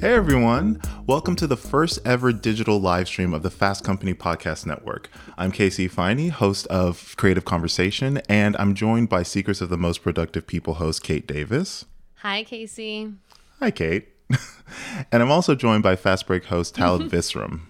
Hey everyone, welcome to the first ever digital live stream of the Fast Company Podcast Network. I'm KC Ifeanyi, host of Creative Conversation, and I'm joined by Secrets of the Most Productive People host Kate Davis. Hi, KC. Hi, Kate. and I'm also joined by Fast Break host Talib Visram.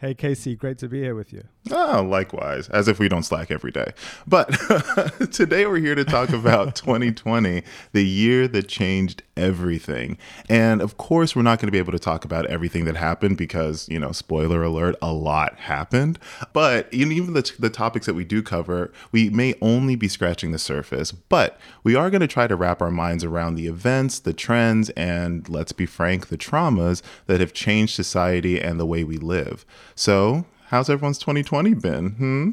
Hey, KC, great to be here with you. Oh, likewise, as if we don't slack every day. But today we're here to talk about 2020, the year that changed everything. And of course, we're not going to be able to talk about everything that happened because, you know, spoiler alert, a lot happened. But even the, the topics that we do cover, we may only be scratching the surface. But we are going to try to wrap our minds around the events, the trends, and let's be frank, the traumas that have changed society and the way we live. So, how's everyone's 2020 been? Hmm?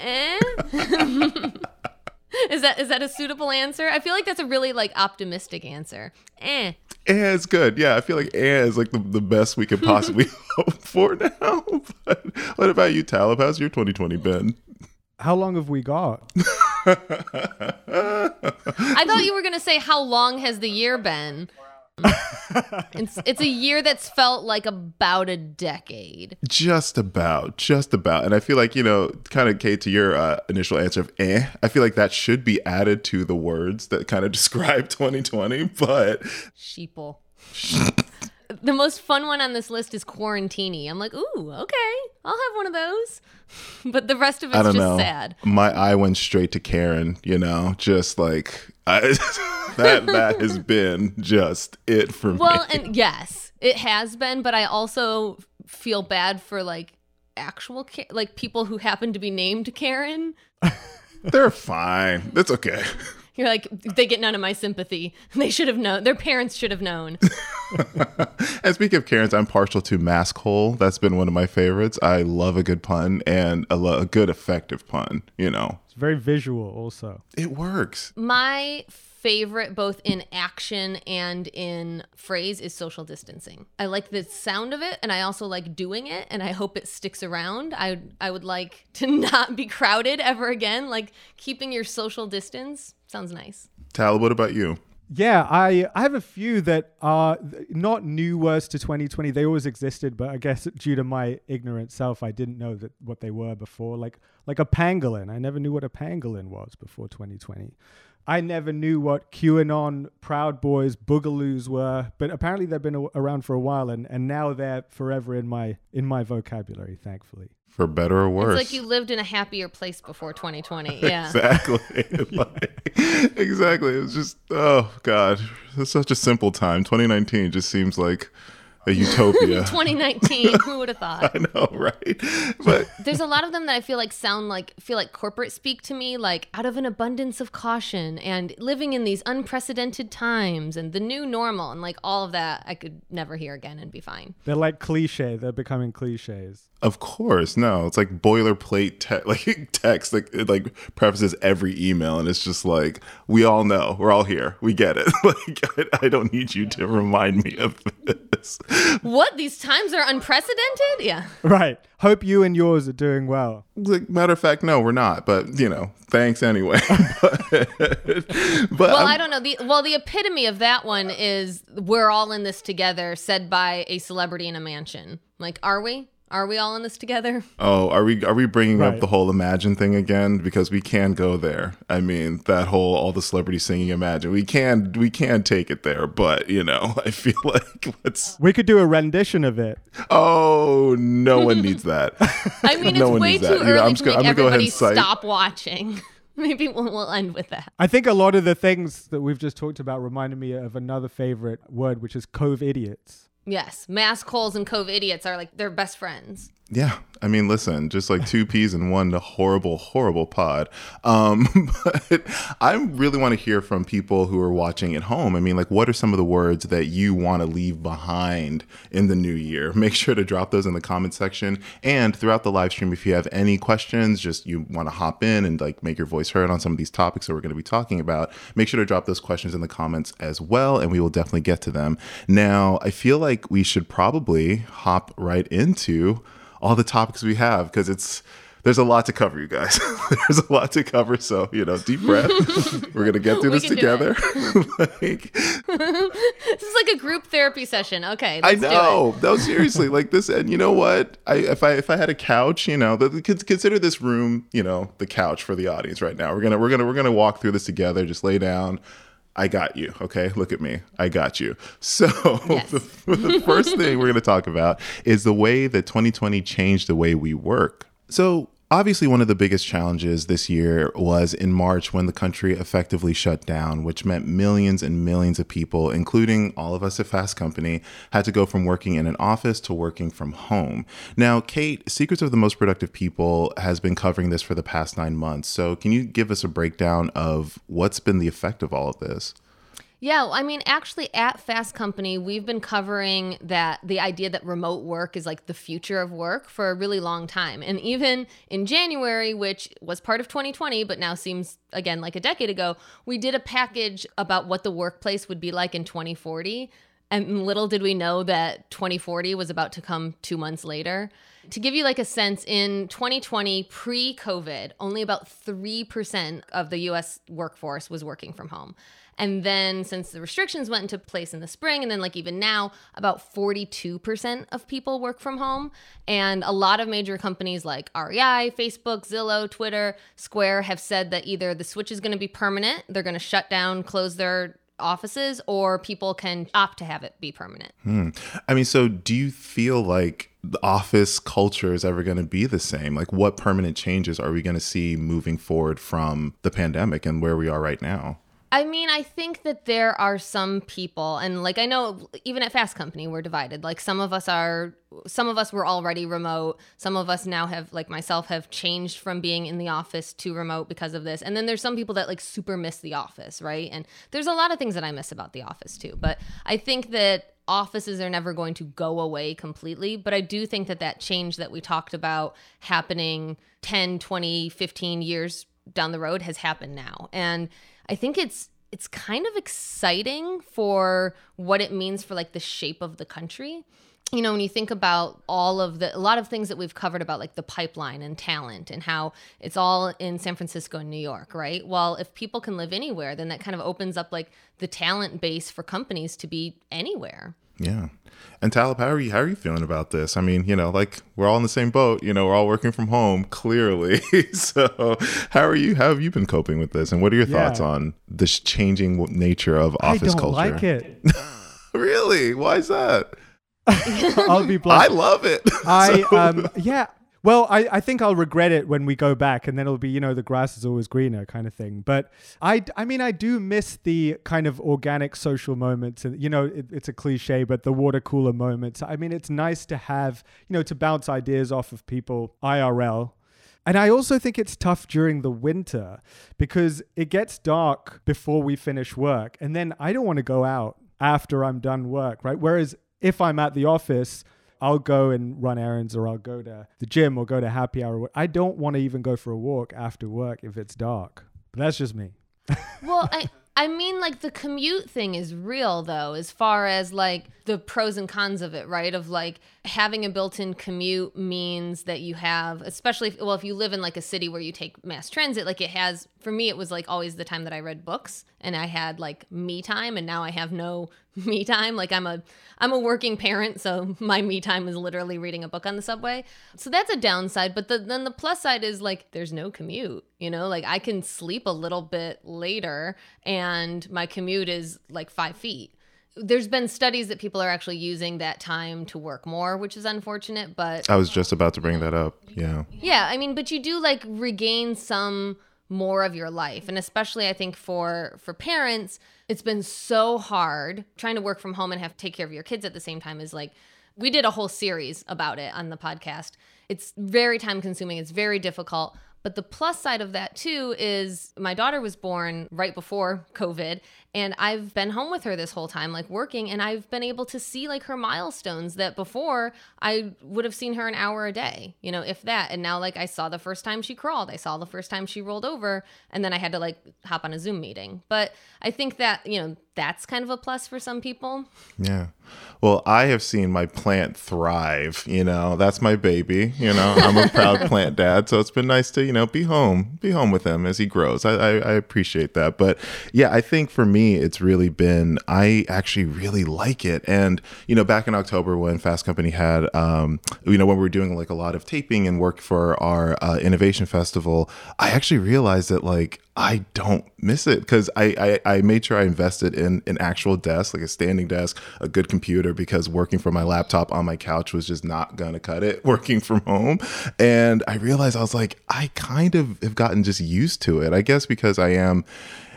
eh? is that is that a suitable answer? I feel like that's a really like optimistic answer. Eh. Eh, it's good. Yeah, I feel like eh is like the, the best we could possibly hope for now. But what about you, Talib? How's your 2020 been? How long have we got? I thought you were going to say how long has the year been? It's it's a year that's felt like about a decade. Just about, just about. And I feel like, you know, kind of Kate to your uh, initial answer of eh, I feel like that should be added to the words that kind of describe 2020, but sheeple. the most fun one on this list is quarantini. I'm like, ooh, okay, I'll have one of those. But the rest of it's just know. sad. My eye went straight to Karen, you know, just like I, that that has been just it for well, me. Well, and yes, it has been, but I also feel bad for like actual like people who happen to be named Karen. They're fine. That's okay. You're like, they get none of my sympathy. They should have known. Their parents should have known. and speaking of Karens, I'm partial to mask hole. That's been one of my favorites. I love a good pun and a, lo- a good effective pun, you know. It's very visual also. It works. My favorite both in action and in phrase is social distancing. I like the sound of it and I also like doing it and I hope it sticks around. I I would like to not be crowded ever again. Like keeping your social distance sounds nice. Tal, what about you? Yeah, I I have a few that are not new words to 2020. They always existed, but I guess due to my ignorant self, I didn't know that what they were before. Like like a pangolin. I never knew what a pangolin was before 2020. I never knew what QAnon, Proud Boys, Boogaloos were, but apparently they've been around for a while, and, and now they're forever in my in my vocabulary. Thankfully, for better or worse. It's like you lived in a happier place before 2020. Yeah, exactly. like, exactly. It was just oh god, it's such a simple time. 2019 just seems like a utopia. 2019. Who would have thought? I know, right? But there's a lot of them that I feel like sound like feel like corporate speak to me, like out of an abundance of caution and living in these unprecedented times and the new normal and like all of that. I could never hear again and be fine. They're like cliche. They're becoming cliches. Of course, no. It's like boilerplate te- like text like it like prefaces every email, and it's just like we all know, we're all here, we get it. like I, I don't need you to remind me of this. What these times are unprecedented? Yeah. Right. Hope you and yours are doing well. Like matter of fact, no, we're not. But you know, thanks anyway. but, but well, I'm, I do not know. The well, the epitome of that one is "We're all in this together," said by a celebrity in a mansion. Like, are we? Are we all in this together? Oh, are we are we bringing right. up the whole Imagine thing again? Because we can go there. I mean, that whole all the celebrities singing Imagine. We can we can take it there, but you know, I feel like let's. We could do a rendition of it. Oh, no one needs that. I mean, no it's way too early you know, I'm to make everybody stop watching. Maybe we'll, we'll end with that. I think a lot of the things that we've just talked about reminded me of another favorite word, which is covidiots. Yes, mask holes and covidiots are like they're best friends. Yeah, I mean, listen, just like two peas in one horrible, horrible pod. Um, but I really want to hear from people who are watching at home. I mean, like, what are some of the words that you want to leave behind in the new year? Make sure to drop those in the comment section. And throughout the live stream, if you have any questions, just you want to hop in and like make your voice heard on some of these topics that we're going to be talking about, make sure to drop those questions in the comments as well, and we will definitely get to them. Now, I feel like we should probably hop right into all the topics we have because it's there's a lot to cover, you guys. there's a lot to cover. So, you know, deep breath. We're going to get through this together. like, This is like a group therapy session. Okay, I let's do it. know. No, seriously, like this. And you know what? I if I if I had a couch, you know, the, the- consider this room, you know, the couch for the audience right now. We're gonna we're gonna we're gonna walk through this together. Just lay down. I got you. Okay, look at me. I got you. So Yes. the, the first thing we're gonna talk about is the way that 2020 changed the way we work. So Obviously, one of the biggest challenges this year was in March when the country effectively shut down, which meant millions and millions of people, including all of us at Fast Company, had to go from working in an office to working from home. Now, Kate, Secrets of the Most Productive People has been covering this for the past nine months. So, can you give us a breakdown of what's been the effect of all of this? Yeah, I mean, actually, at Fast Company, we've been covering that the idea that remote work is like the future of work for a really long time. And even in January, which was part of 2020, but now seems again like a decade ago, we did a package about what the workplace would be like in 2040. And little did we know that 2040 was about to come two months later. To give you like a sense, in 2020, pre COVID, only about 3% of the US workforce was working from home. And then since the restrictions went into place in the spring, and then like even now, about 42% of people work from home. And a lot of major companies like REI, Facebook, Zillow, Twitter, Square have said that either the switch is going to be permanent, they're going to shut down, close their offices, or people can opt to have it be permanent. Hmm. I mean, so do you feel like the office culture is ever going to be the same? Like, what permanent changes are we going to see moving forward from the pandemic and where we are right now? I mean, I think that there are some people, and like I know even at Fast Company, we're divided. Like some of us are, some of us were already remote. Some of us now have, like myself, have changed from being in the office to remote because of this. And then there's some people that like super miss the office, right? And there's a lot of things that I miss about the office too. But I think that offices are never going to go away completely but i do think that that change that we talked about happening 10 20 15 years down the road has happened now and i think it's it's kind of exciting for what it means for like the shape of the country you know when you think about all of the a lot of things that we've covered about like the pipeline and talent and how it's all in San Francisco and New York, right? Well, if people can live anywhere, then that kind of opens up like the talent base for companies to be anywhere. Yeah. And Talib, how are you? How are you feeling about this? I mean, you know, like we're all in the same boat. You know, we're all working from home, clearly. so, how are you? How have you been coping with this? And what are your Yeah. thoughts on this changing nature of I office don't culture? like it. really? Why is that? I'll be I love it. I So- um yeah. Well, I, I think I'll regret it when we go back, and then it'll be you know the grass is always greener kind of thing. But I I mean I do miss the kind of organic social moments, and you know it, it's a cliche, but the water cooler moments. I mean it's nice to have you know to bounce ideas off of people IRL. And I also think it's tough during the winter because it gets dark before we finish work. And then I don't want to go out after I'm done work, right? Whereas if I'm at the office, I'll go and run errands or I'll go to the gym or go to happy hour. I don't want to even go for a walk after work if it's dark. But that's just me. Well, I I mean like the commute thing is real though as far as like the pros and cons of it, right? Of like having a built-in commute means that you have especially if, well if you live in like a city where you take mass transit, like it has for me it was like always the time that I read books and I had like me time and now I have no me time. Like I'm a I'm a working parent, so my me time is literally reading a book on the subway. So that's a downside, but the, then the plus side is like there's no commute, you know? Like I can sleep a little bit later and my commute is like 5 feet. There's been studies that people are actually using that time to work more, which is unfortunate, but I was just about to bring that up. Yeah. yeah, I mean, but you do like regain some more of your life and especially I think for for parents, it's been so hard trying to work from home and have take care of your kids at the same time is like we did a whole series about it on the podcast. It's very time consuming, it's very difficult. But the plus side of that too is my daughter was born right before COVID and I've been home with her this whole time like working and I've been able to see like her milestones that before I would have seen her an hour a day, you know, if that. And now like I saw the first time she crawled, I saw the first time she rolled over and then I had to like hop on a Zoom meeting. But I think that, you know, that's kind of a plus for some people. Yeah. Well, I have seen my plant thrive. You know, that's my baby. You know, I'm a proud plant dad. So it's been nice to, you know, be home, be home with him as he grows. I, I, I appreciate that. But yeah, I think for me, it's really been, I actually really like it. And, you know, back in October when Fast Company had, um, you know, when we were doing like a lot of taping and work for our uh, innovation festival, I actually realized that like, I don't miss it because I, I, I made sure I invested in an actual desk, like a standing desk, a good computer, because working from my laptop on my couch was just not gonna cut it. Working from home, and I realized I was like, I kind of have gotten just used to it. I guess because I am,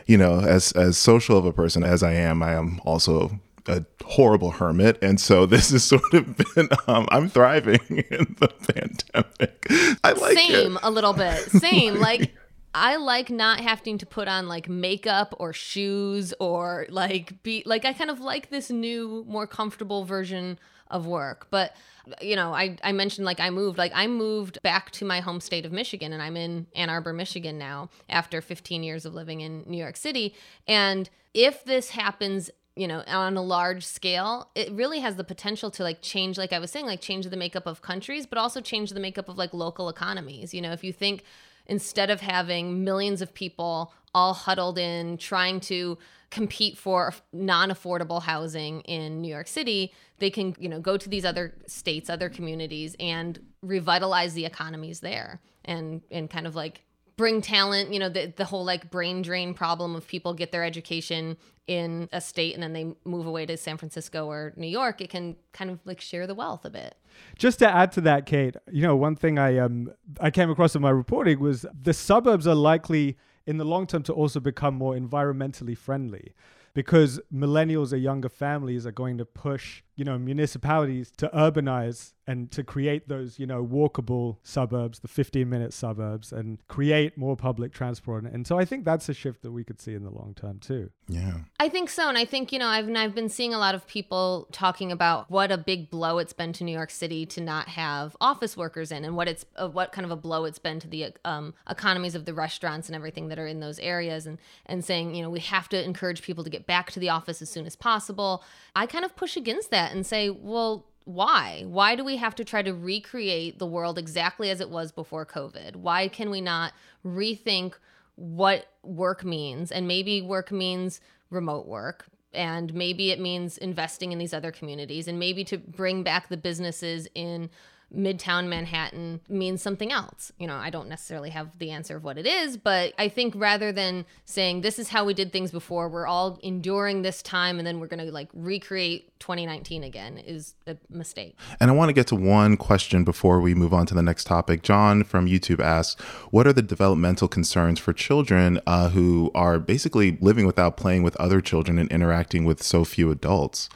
you know, as as social of a person as I am, I am also a horrible hermit and so this has sort of been um, i'm thriving in the pandemic i like Same it a little bit. Same. like I like not having to put on like makeup or shoes or like be like I kind of like this new more comfortable version of work. But you know, I I mentioned like I moved like I moved back to my home state of Michigan and I'm in Ann Arbor, Michigan now after 15 years of living in New York City. And if this happens you know on a large scale it really has the potential to like change like i was saying like change the makeup of countries but also change the makeup of like local economies you know if you think instead of having millions of people all huddled in trying to compete for non-affordable housing in New York City, they can, you know, go to these other states, other communities and revitalize the economies there and and kind of like bring talent, you know, the the whole like brain drain problem of people get their education in a state and then they move away to San Francisco or New York, it can kind of like share the wealth a bit. Just to add to that, Kate, you know, one thing I um I came across in my reporting was the suburbs are likely in the long term to also become more environmentally friendly because millennials or younger families are going to push, you know, municipalities to urbanize and to create those, you know, walkable suburbs, the 15 minute suburbs, and create more public transport. And so I think that's a shift that we could see in the long term too. Yeah. I think so. And I think, you know, I've, I've been seeing a lot of people talking about what a big blow it's been to New York City to not have office workers in and what it's, uh, what kind of a blow it's been to the um, economies of the restaurants and everything that are in those areas and, and saying, you know, we have to encourage people to get back to the office as soon as possible. I kind of push against that and say, well, why? Why do we have to try to recreate the world exactly as it was before COVID? Why can we not rethink what work means? And maybe work means remote work. And maybe it means investing in these other communities. And maybe to bring back the businesses in Midtown Manhattan means something else. You know, I don't necessarily have the answer of what it is, but I think rather than saying this is how we did things before, we're all enduring this time and then we're going to like recreate 2019 again is a mistake. And I want to get to one question before we move on to the next topic. John from YouTube asks, "What are the developmental concerns for children uh, who are basically living without playing with other children and interacting with so few adults?"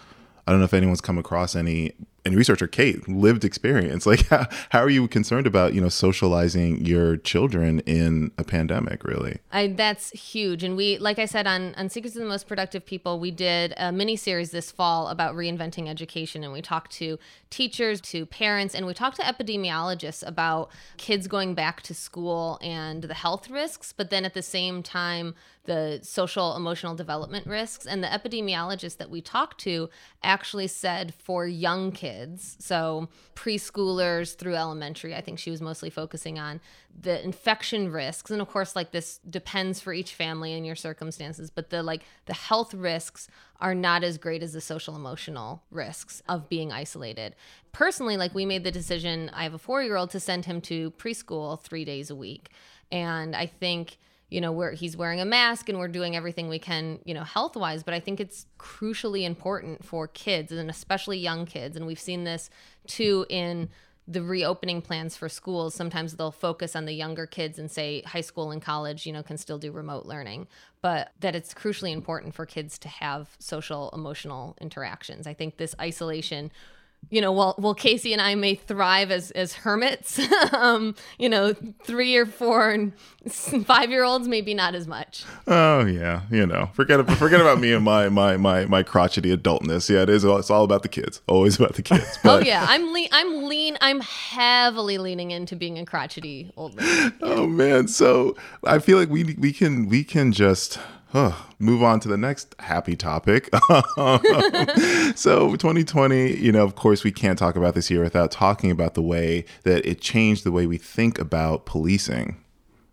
I don't know if anyone's come across any any researcher Kate lived experience. Like, how, how are you concerned about you know socializing your children in a pandemic? Really, I that's huge. And we, like I said on on Secrets of the Most Productive People, we did a mini series this fall about reinventing education, and we talked to teachers, to parents, and we talked to epidemiologists about kids going back to school and the health risks, but then at the same time the social emotional development risks. And the epidemiologist that we talked to actually said for young kids so preschoolers through elementary i think she was mostly focusing on the infection risks. And of course like this depends for each family and your circumstances but the like the health risks are not as great as the social emotional risks of being isolated. Personally like we made the decision i have a 4 year old to send him to preschool 3 days a week. And i think you know where he's wearing a mask and we're doing everything we can you know health wise but i think it's crucially important for kids and especially young kids. And we've seen this too in the reopening plans for schools. Sometimes they'll focus on the younger kids and say high school and college you know can still do remote learning but that it's crucially important for kids to have social emotional interactions. I think this isolation you know, while while KC and I may thrive as as hermits, um, you know, three or four and five year olds maybe not as much. Oh yeah, you know, forget forget about me and my my my my crotchety adultness. Yeah, it is. It's all about the kids. Always about the kids. But, oh yeah, I'm lean. I'm lean. I'm heavily leaning into being a crotchety old man. Oh man, so I feel like we we can we can just move on to the next happy topic. so, 2020, you know, of course, we can't talk about this year without talking about the way that it changed the way we think about policing.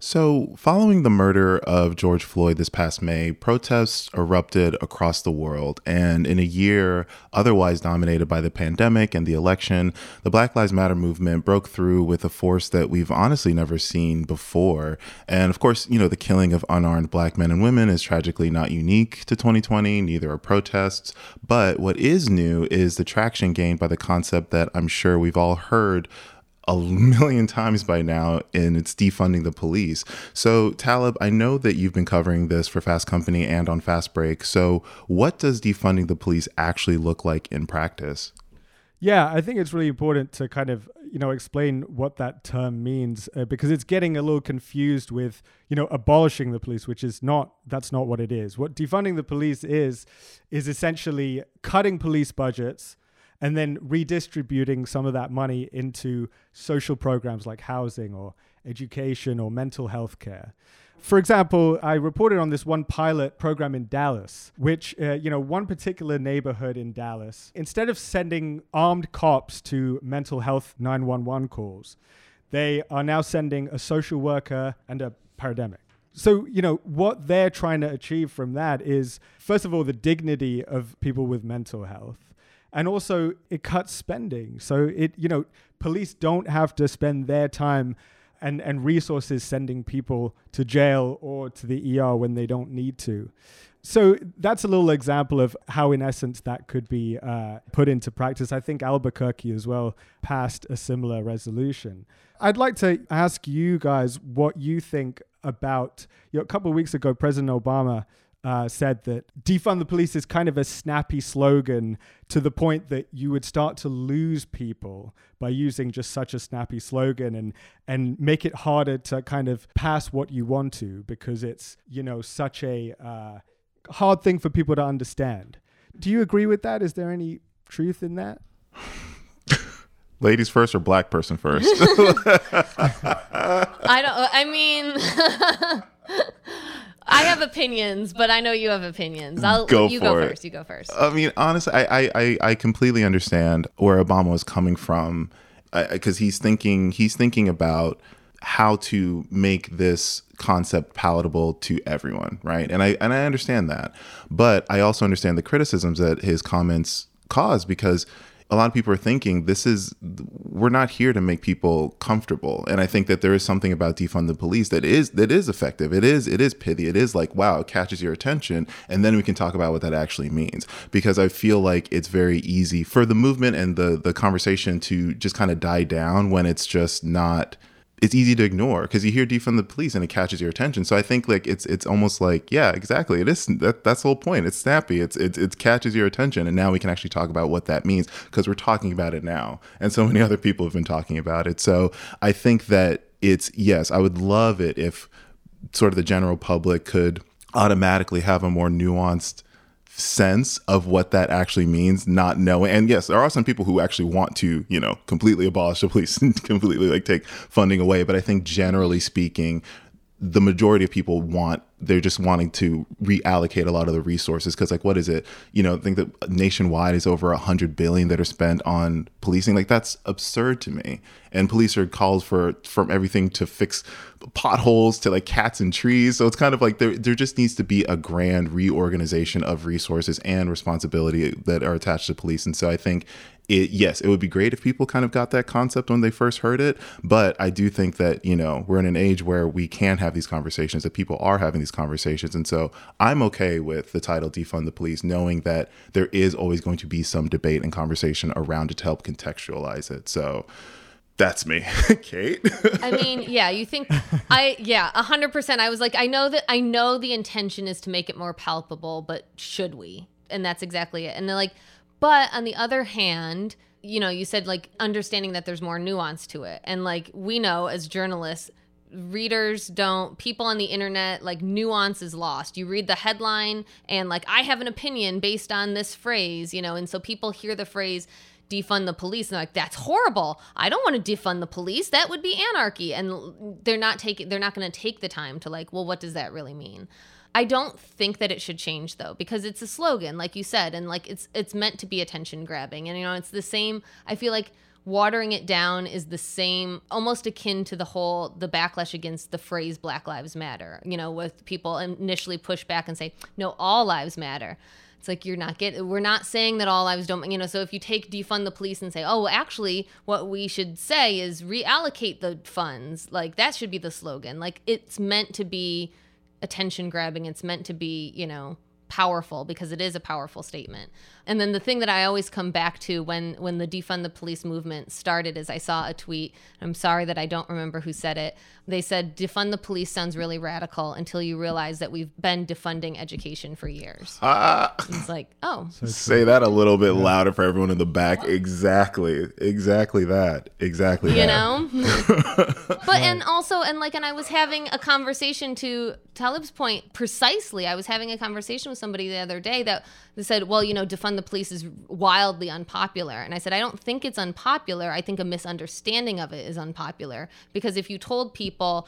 So, following the murder of George Floyd this past May, protests erupted across the world. And in a year otherwise dominated by the pandemic and the election, the Black Lives Matter movement broke through with a force that we've honestly never seen before. And of course, you know, the killing of unarmed black men and women is tragically not unique to 2020, neither are protests. But what is new is the traction gained by the concept that I'm sure we've all heard a million times by now, and it's defunding the police. So, Talib, I know that you've been covering this for Fast Company and on Fast Break. So, what does defunding the police actually look like in practice? Yeah, I think it's really important to kind of you know explain what that term means uh, because it's getting a little confused with you know abolishing the police, which is not that's not what it is. What defunding the police is is essentially cutting police budgets and then redistributing some of that money into social programs like housing or education or mental health care. For example, I reported on this one pilot program in Dallas, which, uh, you know, one particular neighborhood in Dallas, instead of sending armed cops to mental health 911 calls, they are now sending a social worker and a paramedic. So, you know, what they're trying to achieve from that is, first of all, the dignity of people with mental health and also it cuts spending. So it you know police don't have to spend their time and and resources sending people to jail or to the ER when they don't need to. So that's a little example of how, in essence, that could be uh, put into practice. I think Albuquerque as well passed a similar resolution. I'd like to ask you guys what you think about. You know, a couple of weeks ago, President Obama uh, said that defund the police is kind of a snappy slogan to the point that you would start to lose people by using just such a snappy slogan and and make it harder to kind of pass what you want to because it's you know such a uh, hard thing for people to understand. Do you agree with that? Is there any truth in that? Ladies first or black person first? I don't. I mean. I have opinions, but I know you have opinions. I'll go you for go it. first. You go first. I mean, honestly, I, I, I completely understand where Obama was coming from uh, because he's thinking he's thinking about how to make this concept palatable to everyone, right? And I and I understand that, but I also understand the criticisms that his comments cause because a lot of people are thinking this is we're not here to make people comfortable. And i think that there is something about defund the police that is that is effective. It is it is pithy. It is like wow it catches your attention. And then we can talk about what that actually means. Because i feel like it's very easy for the movement and the the conversation to just kind of die down when it's just not it's easy to ignore because you hear defund the police and it catches your attention. So I think like it's it's almost like yeah, exactly. It is that that's the whole point. It's snappy. It's it, it catches your attention, and now we can actually talk about what that means because we're talking about it now, and so many other people have been talking about it. So I think that it's yes, I would love it if sort of the general public could automatically have a more nuanced sense of what that actually means, not knowing. And yes, there are some people who actually want to, you know, completely abolish the police and completely like take funding away. But I think generally speaking, the majority of people want they're just wanting to reallocate a lot of the resources because like what is it? You know I think that nationwide is over a hundred billion that are spent on policing. Like that's absurd to me. And police are called for from everything to fix potholes to like cats and trees. So it's kind of like there, there just needs to be a grand reorganization of resources and responsibility that are attached to police and so i think it yes it would be great if people kind of got that concept when they first heard it but i do think that you know we're in an age where we can have these conversations that people are having these conversations and so i'm okay with the title defund the police knowing that there is always going to be some debate and conversation around it to help contextualize it so that's me kate I mean, yeah, you think I yeah, a hundred percent. I was like, I know that I know the intention is to make it more palpable, but should we? And that's exactly it. And they're like, but on the other hand, you know, you said like understanding that there's more nuance to it. And like we know as journalists, readers don't people on the internet like nuance is lost you read the headline and like i have an opinion based on this phrase you know and so people hear the phrase defund the police. And like, that's horrible. I don't want to defund the police. That would be anarchy. And they're not taking, they're not going to take the time to like, well, what does that really mean? I don't think that it should change though because it's a slogan like you said and like it's it's meant to be attention grabbing. And you know it's the same I feel like watering it down is the same almost akin to the whole the backlash against the phrase black lives matter you know with people initially push back and say no all lives matter. It's like you're not getting we're not saying that all lives don't you know so if you take defund the police and say oh well, actually what we should say is reallocate the funds like that should be the slogan. Like it's meant to be attention grabbing. It's meant to be, you know, powerful because it is a powerful statement. And then the thing that I always come back to when when the defund the police movement started is I saw a tweet. I'm sorry that I don't remember who said it. They said defund the police sounds really radical until you realize that we've been defunding education for years. Ah. It's like, oh. So Say that a little bit louder for everyone in the back. Exactly. Exactly that. Exactly you that. know? but and also and like and I was having a conversation to Talib's point precisely. I was having a conversation with somebody the other day that said, well, you know, defund the police is wildly unpopular. And I said, I don't think it's unpopular. I think a misunderstanding of it is unpopular. Because if you told people,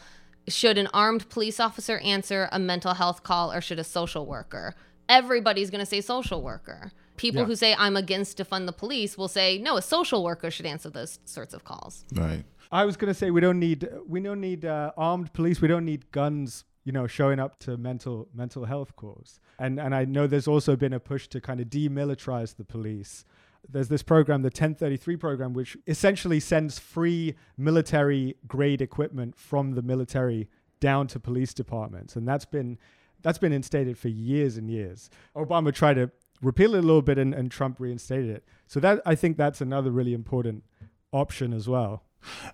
should an armed police officer answer a mental health call or should a social worker? Everybody's going to say social worker. People yeah. who say I'm against defund the police will say no, a social worker should answer those sorts of calls. Right. I was going to say we don't need we don't need uh, armed police. We don't need guns you know, showing up to mental mental health calls. And and I know there's also been a push to kind of demilitarize the police. There's this program, the 1033 program, which essentially sends free military grade equipment from the military down to police departments, and that's been that's been instated for years and years. Obama tried to repeal it a little bit, and, and Trump reinstated it. So that I think that's another really important option as well.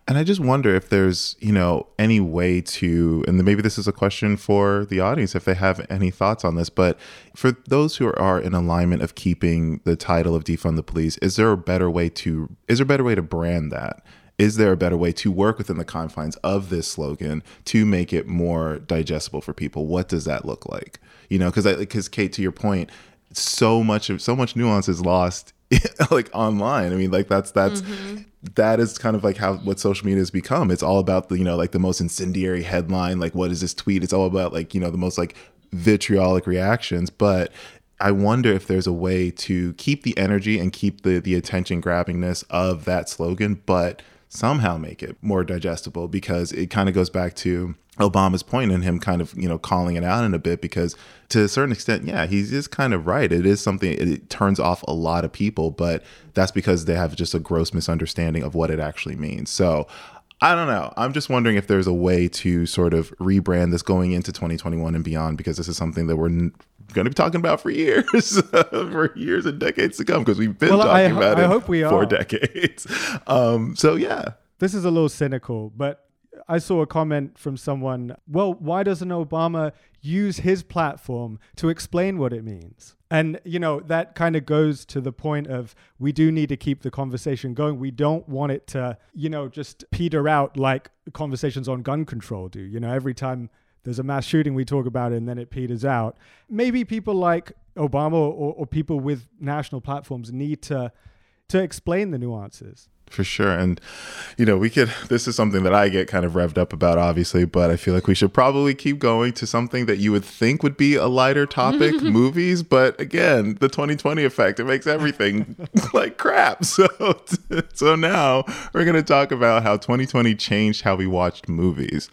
And I just wonder if there's, you know, any way to, and maybe this is a question for the audience if they have any thoughts on this, but for those who are in alignment of keeping the title of defund the police, is there a better way to, is there a better way to brand that? Is there a better way to work within the confines of this slogan to make it more digestible for people? What does that look like? You know, because because Kate, to your point, so much of so much nuance is lost like online. I mean, like that's that's mm-hmm. that is kind of like how what social media has become. It's all about the you know like the most incendiary headline. Like what is this tweet? It's all about like you know the most like vitriolic reactions. But I wonder if there's a way to keep the energy and keep the the attention grabbingness of that slogan, but somehow make it more digestible because it kind of goes back to Obama's point and him kind of, you know, calling it out in a bit because to a certain extent, yeah, he's just kind of right. It is something it turns off a lot of people, but that's because they have just a gross misunderstanding of what it actually means. So I don't know. I'm just wondering if there's a way to sort of rebrand this going into 2021 and beyond because this is something that we're going to be talking about for years, for years and decades to come because we've been well, talking I, about I it hope we are. for decades. Um, so yeah, this is a little cynical, but I saw a comment from someone, well, why doesn't Obama use his platform to explain what it means? And, you know, that kind of goes to the point of we do need to keep the conversation going. We don't want it to, you know, just peter out like conversations on gun control do. You know, every time there's a mass shooting, we talk about it and then it peters out. Maybe people like Obama or, or people with national platforms need to to explain the nuances for sure. And, you know, we could, this is something that I get kind of revved up about, obviously, but I feel like we should probably keep going to something that you would think would be a lighter topic movies. But again, the 2020 effect, it makes everything like crap. So, so now we're going to talk about how 2020 changed how we watched movies.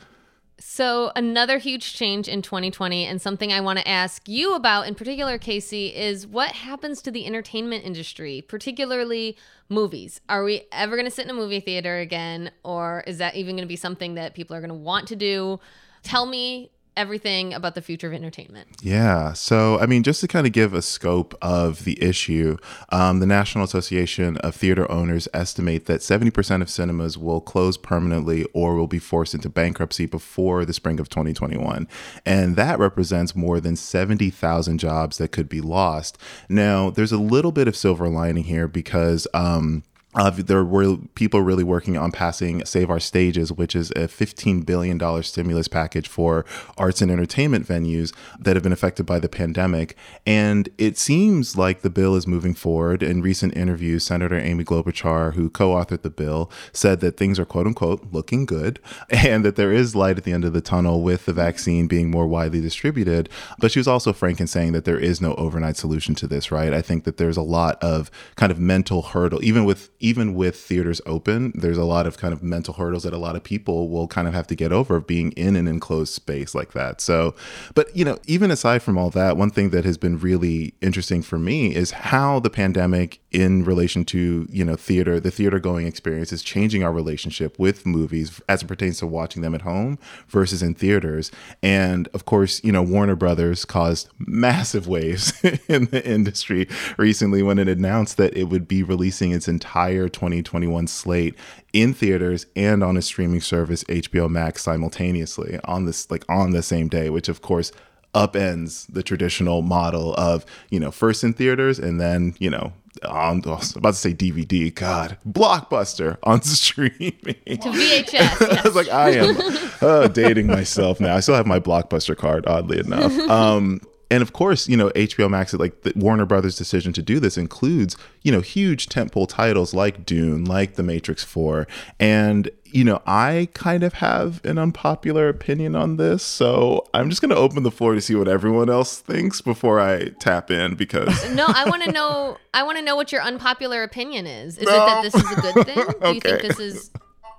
So, another huge change in 2020, and something I want to ask you about in particular, KC, is what happens to the entertainment industry, particularly movies? Are we ever going to sit in a movie theater again, or is that even going to be something that people are going to want to do? Tell me everything about the future of entertainment. Yeah. So, I mean, just to kind of give a scope of the issue, um, the National Association of Theater Owners estimate that 70% of cinemas will close permanently or will be forced into bankruptcy before the spring of 2021. And that represents more than 70,000 jobs that could be lost. Now, there's a little bit of silver lining here because, um, uh, there were people really working on passing Save Our Stages, which is a $15 billion stimulus package for arts and entertainment venues that have been affected by the pandemic. And it seems like the bill is moving forward. In recent interviews, Senator Amy Klobuchar, who co authored the bill, said that things are quote unquote looking good and that there is light at the end of the tunnel with the vaccine being more widely distributed. But she was also frank in saying that there is no overnight solution to this, right? I think that there's a lot of kind of mental hurdle, even with even with theaters open, there's a lot of kind of mental hurdles that a lot of people will kind of have to get over of being in an enclosed space like that. So, but you know, even aside from all that, one thing that has been really interesting for me is how the pandemic in relation to, you know, theater, the theater going experience is changing our relationship with movies as it pertains to watching them at home versus in theaters. And of course, you know, Warner Brothers caused massive waves in the industry recently when it announced that it would be releasing its entire entire 2021 slate in theaters and on a streaming service HBO Max simultaneously on this like on the same day, which of course upends the traditional model of you know first in theaters and then you know on I was about to say DVD, God, blockbuster on streaming to VHS. Yes. I was like, I am uh, dating myself now. I still have my blockbuster card, oddly enough. Um, and of course, you know, HBO Max, like the Warner Brothers' decision to do this includes, you know, huge tentpole titles like Dune, like The Matrix 4. And, you know, I kind of have an unpopular opinion on this. So I'm just going to open the floor to see what everyone else thinks before I tap in because. no, I want to know, I want to know what your unpopular opinion is. Is no. it that this is a good thing? Do okay. you think this is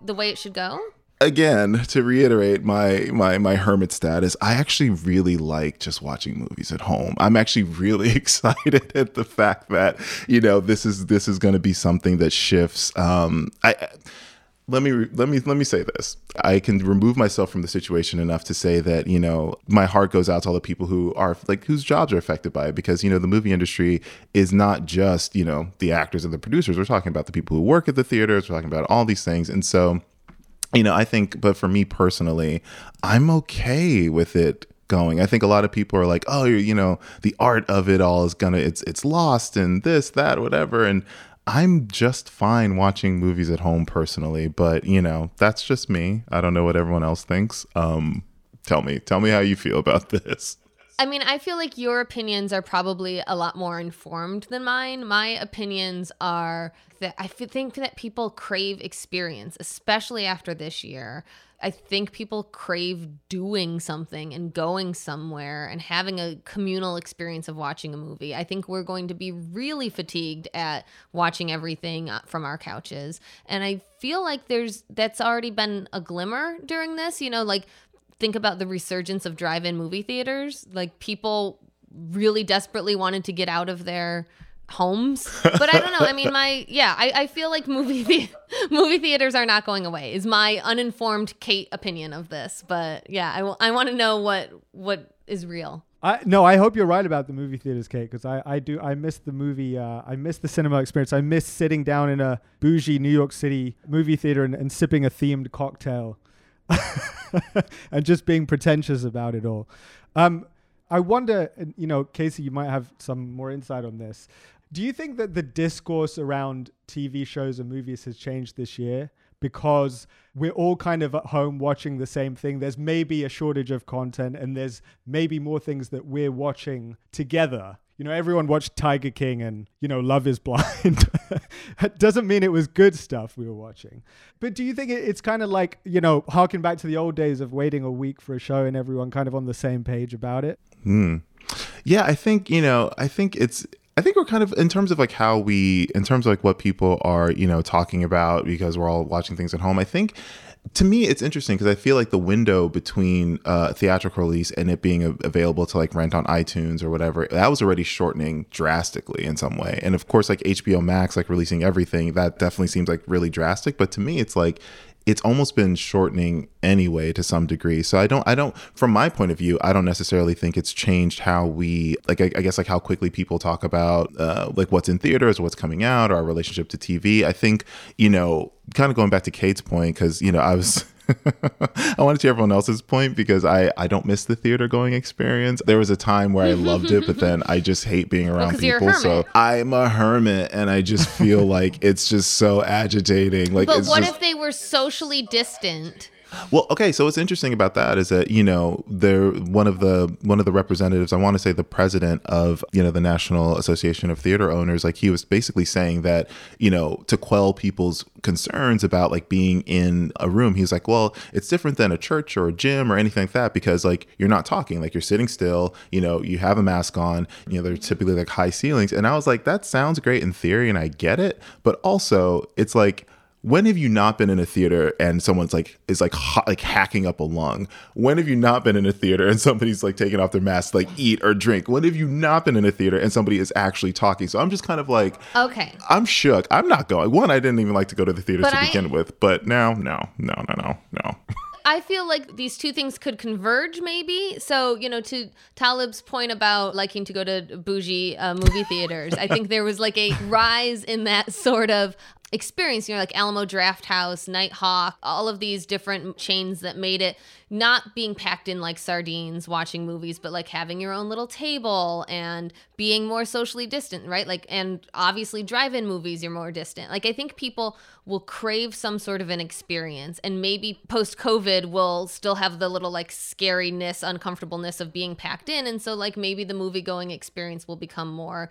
the way it should go? Again to reiterate my my my hermit status i actually really like just watching movies at home. I'm actually really excited at the fact that you know this is this is going to be something that shifts um i let me let me let me say this. I can remove myself from the situation enough to say that you know my heart goes out to all the people who are like whose jobs are affected by it because you know the movie industry is not just you know the actors and the producers. We're talking about the people who work at the theaters. We're talking about all these things. And so you know, I think, but for me personally, I'm okay with it going. I think a lot of people are like, oh, you know, the art of it all is gonna, it's it's lost and this, that, whatever. And I'm just fine watching movies at home personally, but you know, that's just me. I don't know what everyone else thinks. Um, tell me, tell me how you feel about this. I mean, I feel like your opinions are probably a lot more informed than mine. My opinions are that I think that people crave experience, especially after this year. I think people crave doing something and going somewhere and having a communal experience of watching a movie. I think we're going to be really fatigued at watching everything uh, from our couches. And I feel like there's that's already been a glimmer during this, you know, like think about the resurgence of drive-in movie theaters, like people really desperately wanted to get out of their homes. But I don't know. I mean, my yeah, I, I feel like movie the- movie theaters are not going away. Is my uninformed Kate opinion of this? But yeah, I, w- I want to know what what is real. I no, I hope you're right about the movie theaters, Kate, because I, I do I miss the movie uh, I miss the cinema experience. I miss sitting down in a bougie New York City movie theater and, and sipping a themed cocktail and just being pretentious about it all. Um, I wonder, you know, KC, you might have some more insight on this. Do you think that the discourse around TV shows and movies has changed this year? Because we're all kind of at home watching the same thing. There's maybe a shortage of content, and there's maybe more things that we're watching together you know, everyone watched Tiger King and, you know, Love is Blind. it doesn't mean it was good stuff we were watching. But do you think it's kind of like, you know, harking back to the old days of waiting a week for a show and everyone kind of on the same page about it? Hmm. Yeah, I think, you know, I think it's, I think we're kind of in terms of like how we, in terms of like what people are, you know, talking about because we're all watching things at home. I think to me it's interesting because i feel like the window between uh, theatrical release and it being a- available to like rent on itunes or whatever that was already shortening drastically in some way. And of course like hbo max like releasing everything that definitely seems like really drastic. But to me it's like it's almost been shortening anyway to some degree. So I don't, I don't, from my point of view, I don't necessarily think it's changed how we, like, I, I guess, like how quickly people talk about, uh, like what's in theaters, what's coming out, or our relationship to TV. I think, you know, kind of going back to Kate's point, because, you know, I was, I want to hear everyone else's point because I, I don't miss the theater going experience. There was a time where I loved it, but then I just hate being around you're people. So. I'm a hermit and I just feel like it's just so agitating. Like But what just if they were socially distant? Well, okay. So what's interesting about that is that you know they're one of the one of the representatives. I want to say the president of you know the National Association of Theater Owners. Like he was basically saying that you know to quell people's concerns about like being in a room. He's like, well, it's different than a church or a gym or anything like that because like you're not talking, like you're sitting still. You know, you have a mask on. You know, they're typically like high ceilings. And I was like, that sounds great in theory, and I get it, but also it's like when have you not been in a theater and someone's like is like ha- like hacking up a lung? When have you not been in a theater and somebody's like taking off their mask to, like eat or drink? When have you not been in a theater and somebody is actually talking? So I'm just kind of like Okay. I'm shook. I'm not going. One, I didn't even like to go to the theaters But to I- begin with, but now, no, no, no, no, no. I feel like these two things could converge, maybe. So, you know, to Talib's point about liking to go to bougie uh, movie theaters, I think there was like a rise in that sort of experience, you know, like Alamo Draft House, Nitehawk, all of these different chains that made it not being packed in like sardines watching movies, but like having your own little table and being more socially distant, right? Like, and obviously drive in movies, you're more distant. Like, I think people will crave some sort of an experience, and maybe post COVID, we'll still have the little like scariness, uncomfortableness of being packed in. And so, like, maybe the movie going experience will become more,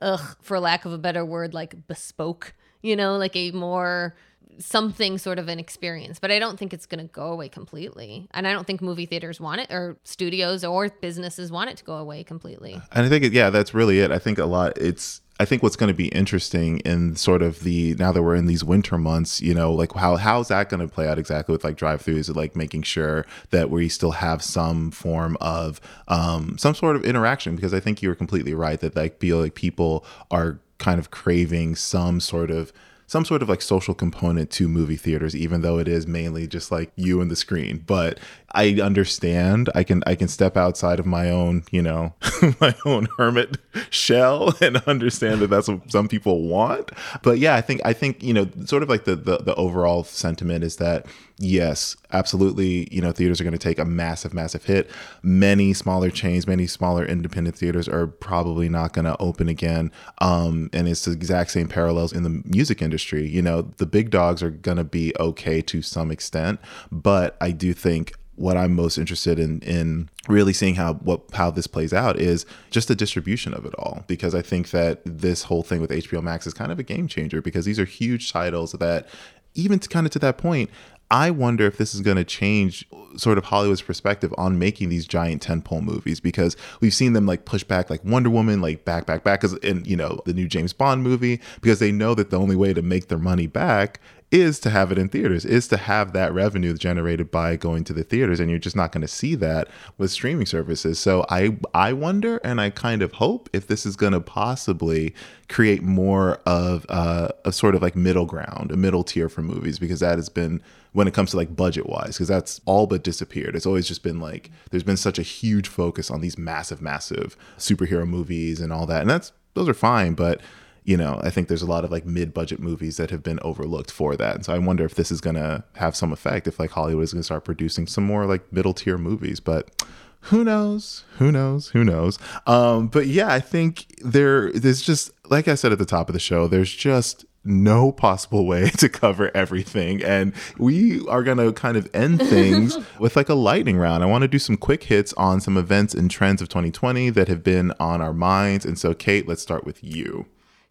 ugh, for lack of a better word, like bespoke, you know, like a more something sort of an experience but i don't think it's going to go away completely. And i don't think movie theaters want it or studios or businesses want it to go away completely. And I think, yeah, that's really it. I think a lot, it's, I think what's going to be interesting in sort of the, now that we're in these winter months, you know, like how, how's that going to play out exactly with like drive throughs, like making sure that we still have some form of, um, some sort of interaction, because I think you're completely right that like feel like people are kind of craving some sort of, some sort of like social component to movie theaters even though it is mainly just like you and the screen. But i understand. I can i can step outside of my own you know my own hermit shell and understand that that's what some people want. But yeah i think i think you know sort of like the the, the overall sentiment is that yes absolutely you know theaters are going to take a massive massive hit. Many smaller chains many smaller independent theaters are probably not going to open again. Um and it's the exact same parallels in the music industry. You know the big dogs are going to be okay to some extent but i do think what I'm most interested in in really seeing how what how this plays out is just the distribution of it all. Because I think that this whole thing with HBO Max is kind of a game changer because these are huge titles that even to kind of to that point I wonder if this is going to change sort of Hollywood's perspective on making these giant tentpole movies because we've seen them like push back like Wonder Woman like back back back cuz in you know the new James Bond movie because they know that the only way to make their money back is to have it in theaters, is to have that revenue generated by going to the theaters, and you're just not going to see that with streaming services. So I I wonder, and I kind of hope if this is going to possibly create more of a sort of like middle ground, a middle tier for movies, because that has been when it comes to like budget wise, because that's all but disappeared. It's always just been like there's been such a huge focus on these massive, massive superhero movies and all that, and that's those are fine, but you know, I think there's a lot of like mid-budget movies that have been overlooked for that. And so I wonder if this is going to have some effect if like Hollywood is going to start producing some more like middle-tier movies, but who knows? Who knows? Who knows? Um but yeah, I think there there's just like I said at the top of the show, there's just no possible way to cover everything and we are going to kind of end things with like a lightning round. I want to do some quick hits on some events and trends of 2020 that have been on our minds. And so Kate, let's start with you.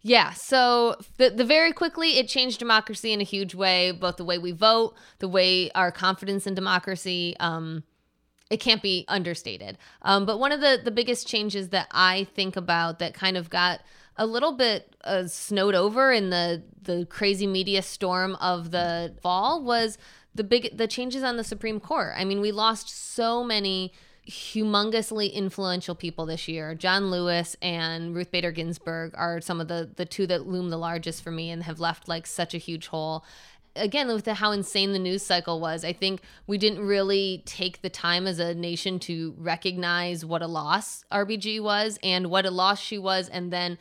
Yeah, so the, the very quickly it changed democracy in a huge way, both the way we vote, the way our confidence in democracy. Um, it can't be understated. Um, but one of the the biggest changes that I think about that kind of got a little bit uh, snowed over in the the crazy media storm of the fall was the big the changes on the Supreme Court. I mean, we lost so many humongously influential people this year. John Lewis and Ruth Bader Ginsburg are some of the the two that loom the largest for me and have left like such a huge hole. Again, with the, how insane the news cycle was, I think we didn't really take the time as a nation to recognize what a loss RBG was and what a loss she was, and then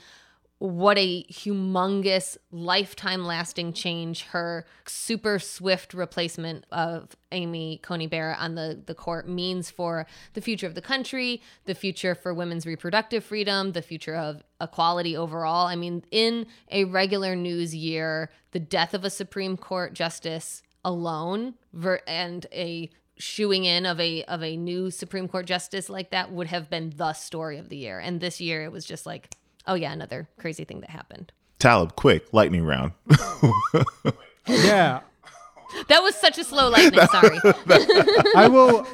what a humongous lifetime lasting change her super swift replacement of Amy Coney Barrett on the, the court means for the future of the country, the future for women's reproductive freedom, the future of equality overall. I mean, in a regular news year, the death of a Supreme Court justice alone ver- and a shooing in of a of a new Supreme Court justice like that would have been the story of the year. And this year it was just like oh yeah, another crazy thing that happened. Talib, quick, lightning round. yeah. That was such a slow lightning. Sorry. I will.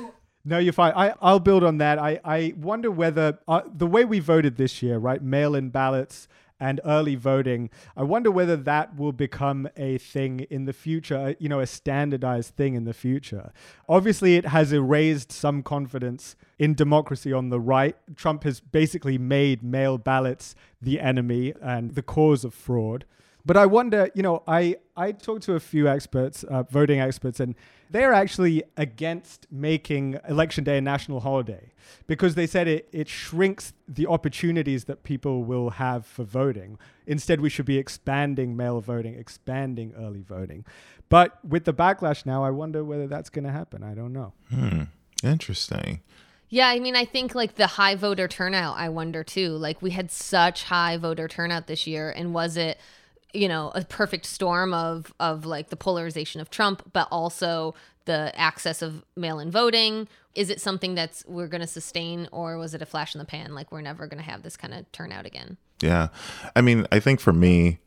No, you're fine. I, I'll build on that. I, I wonder whether uh, the way we voted this year, right? Mail in ballots and early voting. I wonder whether that will become a thing in the future, uh, you know, a standardized thing in the future. Obviously, it has erased some confidence in democracy on the right. Trump has basically made mail ballots the enemy and the cause of fraud. But I wonder, you know, I, I talked to a few experts, uh, voting experts, and they're actually against making election day a national holiday because they said it, it shrinks the opportunities that people will have for voting. Instead, we should be expanding mail voting, expanding early voting. But with the backlash now, I wonder whether that's going to happen. I don't know. Hmm. Interesting. Yeah, I mean, I think like the high voter turnout, I wonder too. Like we had such high voter turnout this year, and was it you know a perfect storm of of like the polarization of Trump, but also the access of mail-in voting. Is it something that's we're going to sustain, or was it a flash in the pan? Like we're never going to have this kind of turnout again. Yeah, I mean, I think for me,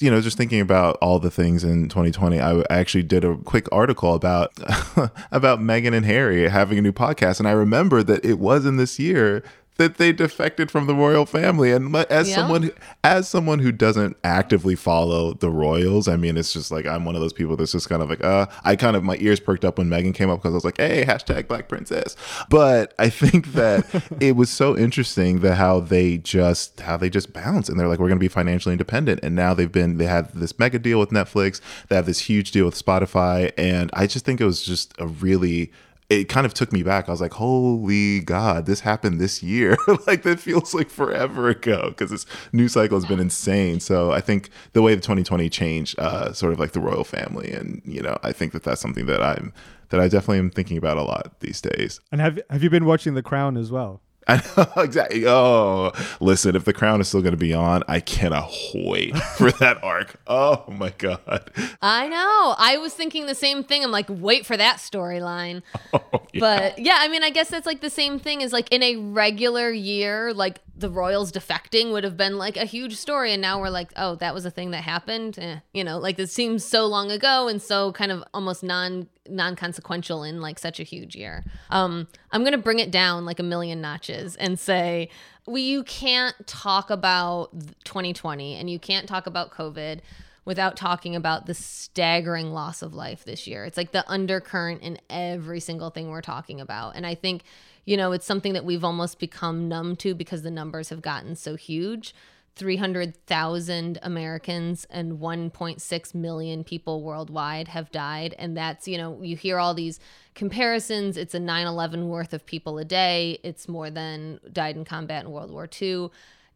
you know, just thinking about all the things in 2020, I actually did a quick article about about Meghan and Harry having a new podcast, and I remember that it was in this year that they defected from the royal family. And as yeah. someone as someone who doesn't actively follow the royals i mean it's just like i'm one of those people that's just kind of like uh i kind of my ears perked up when meghan came up because i was like hey hashtag black princess. But i think that it was so interesting that how they just how they just bounce and they're like we're going to be financially independent. And now they've been they have this mega deal with netflix. They have this huge deal with spotify. And i just think it was just a really it kind of took me back. I was like, holy God, this happened this year. like that feels like forever ago because this news cycle has been insane. So I think the way the 2020 changed, uh, sort of like the royal family, and you know, I think that that's something that I'm that I definitely am thinking about a lot these days. And have have you been watching The Crown as well? I know exactly. Oh, listen, if the crown is still going to be on, I cannot wait for that arc. Oh my god. I know. I was thinking the same thing. I'm like, wait for that storyline. Oh, yeah. But yeah, I mean, I guess that's like the same thing as like in a regular year, like the royals defecting would have been like a huge story and now we're like oh that was a thing that happened eh, you know like it seems so long ago and so kind of almost non non-consequential in like such a huge year. Um i'm gonna bring it down like a million notches and say we you can't talk about 2020 and you can't talk about covid without talking about the staggering loss of life this year. It's like the undercurrent in every single thing we're talking about. And i think you know, it's something that we've almost become numb to because the numbers have gotten so huge. 300,000 Americans and 1.6 million people worldwide have died. And that's, you know, you hear all these comparisons. It's a 9 11 worth of people a day, it's more than died in combat in World War II.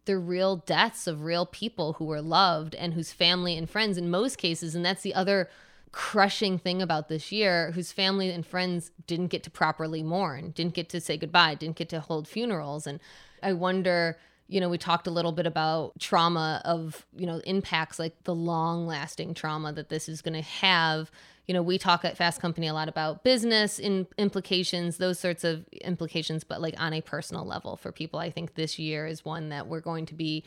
They're real deaths of real people who were loved and whose family and friends, in most cases, and that's the other crushing thing about this year whose family and friends didn't get to properly mourn, didn't get to say goodbye, didn't get to hold funerals. And I wonder, you know, we talked a little bit about trauma of, you know, impacts like the long lasting trauma that this is going to have. You know, we talk at Fast Company a lot about business in implications, those sorts of implications, but like on a personal level for people, I think this year is one that we're going to be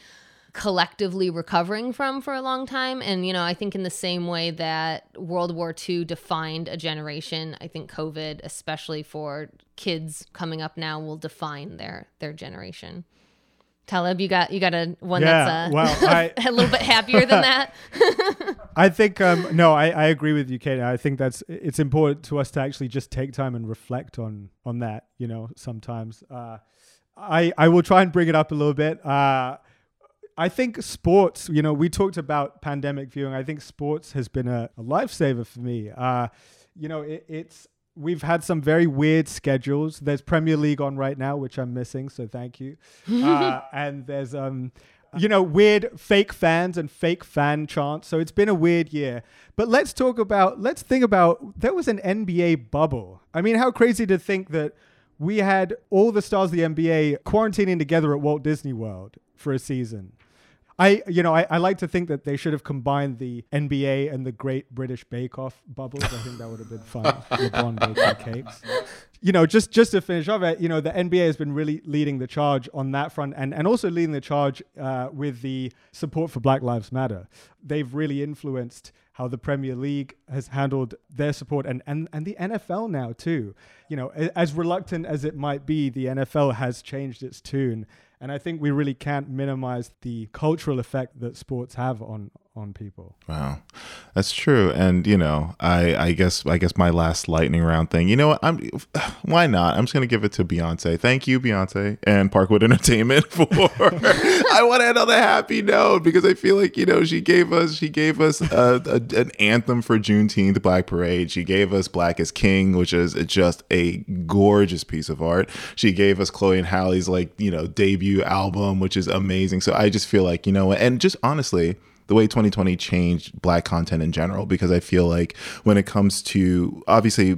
collectively recovering from for a long time. And, you know, I think in the same way that World War II defined a generation, I think COVID, especially for kids coming up now, will define their their generation. Talib, you got you got a one yeah, that's uh, well, I, a little bit happier than that. I think um, no, I, I agree with you, Kate. I think that's it's important to us to actually just take time and reflect on on that. You know, sometimes uh, I I will try and bring it up a little bit. Uh, I think sports, you know, we talked about pandemic viewing. I think sports has been a, a lifesaver for me. Uh, you know, it, it's we've had some very weird schedules. There's Premier League on right now, which I'm missing, so thank you. Uh, and there's um, you know, weird fake fans and fake fan chants. So it's been a weird year. But let's talk about, let's think about, there was an NBA bubble. I mean, how crazy to think that we had all the stars of the NBA quarantining together at Walt Disney World for a season. I, you know, I, I like to think that they should have combined the NBA and the Great British Bake Off bubbles. I think that would have been fun. LeBron baking cakes. You know, just just to finish off it, you know, the NBA has been really leading the charge on that front, and and also leading the charge uh, with the support for Black Lives Matter. They've really influenced how the Premier League has handled their support and, and, and the NFL now too. You know, as reluctant as it might be, the NFL has changed its tune. And I think we really can't minimize the cultural effect that sports have on on people. Wow, that's true. And you know, I I guess I guess my last lightning round thing. You know what? I'm why not? I'm just gonna give it to Beyonce. Thank you, Beyonce and Parkwood Entertainment for. I want to end on a happy note because I feel like you know she gave us she gave us a, a, an anthem for Juneteenth Black Parade. She gave us Black is King, which is just a gorgeous piece of art. She gave us Chloe and Halle's like you know debut album, which is amazing. So I just feel like you know, and just honestly the way 2020 changed black content in general because I feel like when it comes to obviously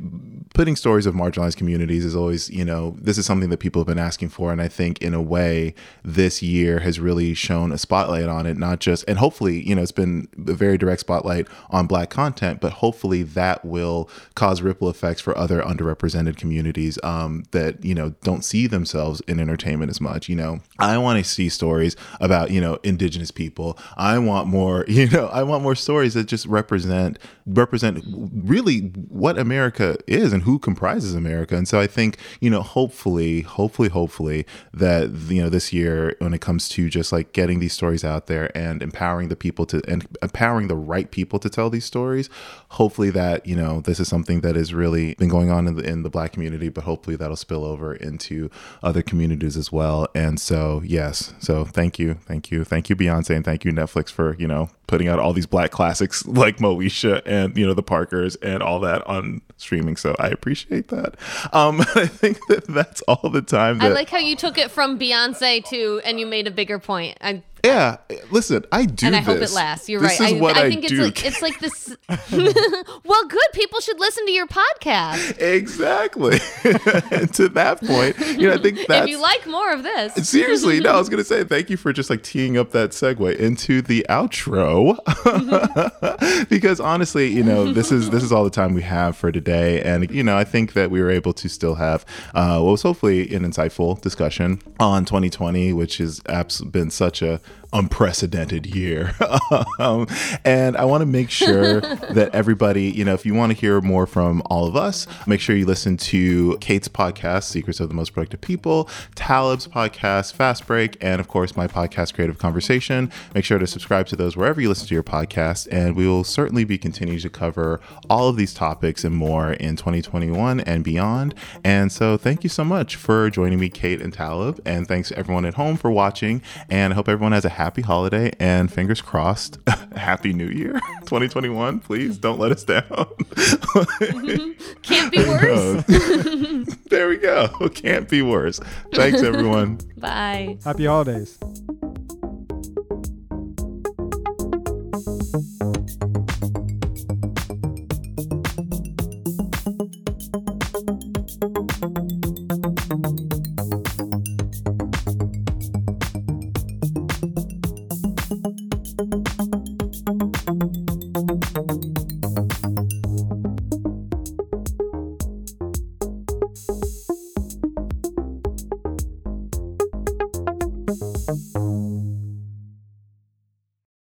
putting stories of marginalized communities is always, you know, this is something that people have been asking for. And I think in a way, this year has really shown a spotlight on it, not just, and hopefully, you know, it's been a very direct spotlight on Black content, but hopefully that will cause ripple effects for other underrepresented communities um, that, you know, don't see themselves in entertainment as much. You know, I want to see stories about, you know, indigenous people. I want more, you know, I want more stories that just represent, represent really what America is and and who comprises America. And so I think, you know, hopefully, hopefully, hopefully that, you know, this year when it comes to just like getting these stories out there and empowering the people to, and empowering the right people to tell these stories, hopefully that, you know, this is something that has really been going on in the, in the black community, but hopefully that'll spill over into other communities as well. And so, yes. So thank you. Thank you. Thank you, Beyonce. And thank you, Netflix, for, you know, putting out all these black classics like Moesha and you know the Parkers and all that on streaming. So I appreciate that. Um, I think that that's all the time. That, I like how you took it from Beyonce to, and you made a bigger point. I yeah, listen, I do. And I this. hope it lasts. You're this right. Is I, what I, I think do. it's like it's like this. well, good. People should listen to your podcast. Exactly. to that point, you know, I think that's. if you like more of this, seriously, no, I was gonna say thank you for just like teeing up that segue into the outro, because honestly, you know, this is this is all the time we have for today, and you know, I think that we were able to still have uh, what was hopefully an insightful discussion on 2020, which has abs- been such a unprecedented year. um, and I want to make sure that everybody, you know, if you want to hear more from all of us, make sure you listen to Kate's podcast, Secrets of the Most Productive People, Talib's podcast, Fast Break, and of course, my podcast, Creative Conversation. Make sure to subscribe to those wherever you listen to your podcast. And we will certainly be continuing to cover all of these topics and more in 2021 and beyond. And so thank you so much for joining me, Kate and Talib. And thanks everyone at home for watching. And I hope everyone has a happy holiday and fingers crossed, happy new year 2021. Please don't let us down. Mm-hmm. Can't be worse. there we go. Can't be worse. Thanks, everyone. Bye. Happy holidays.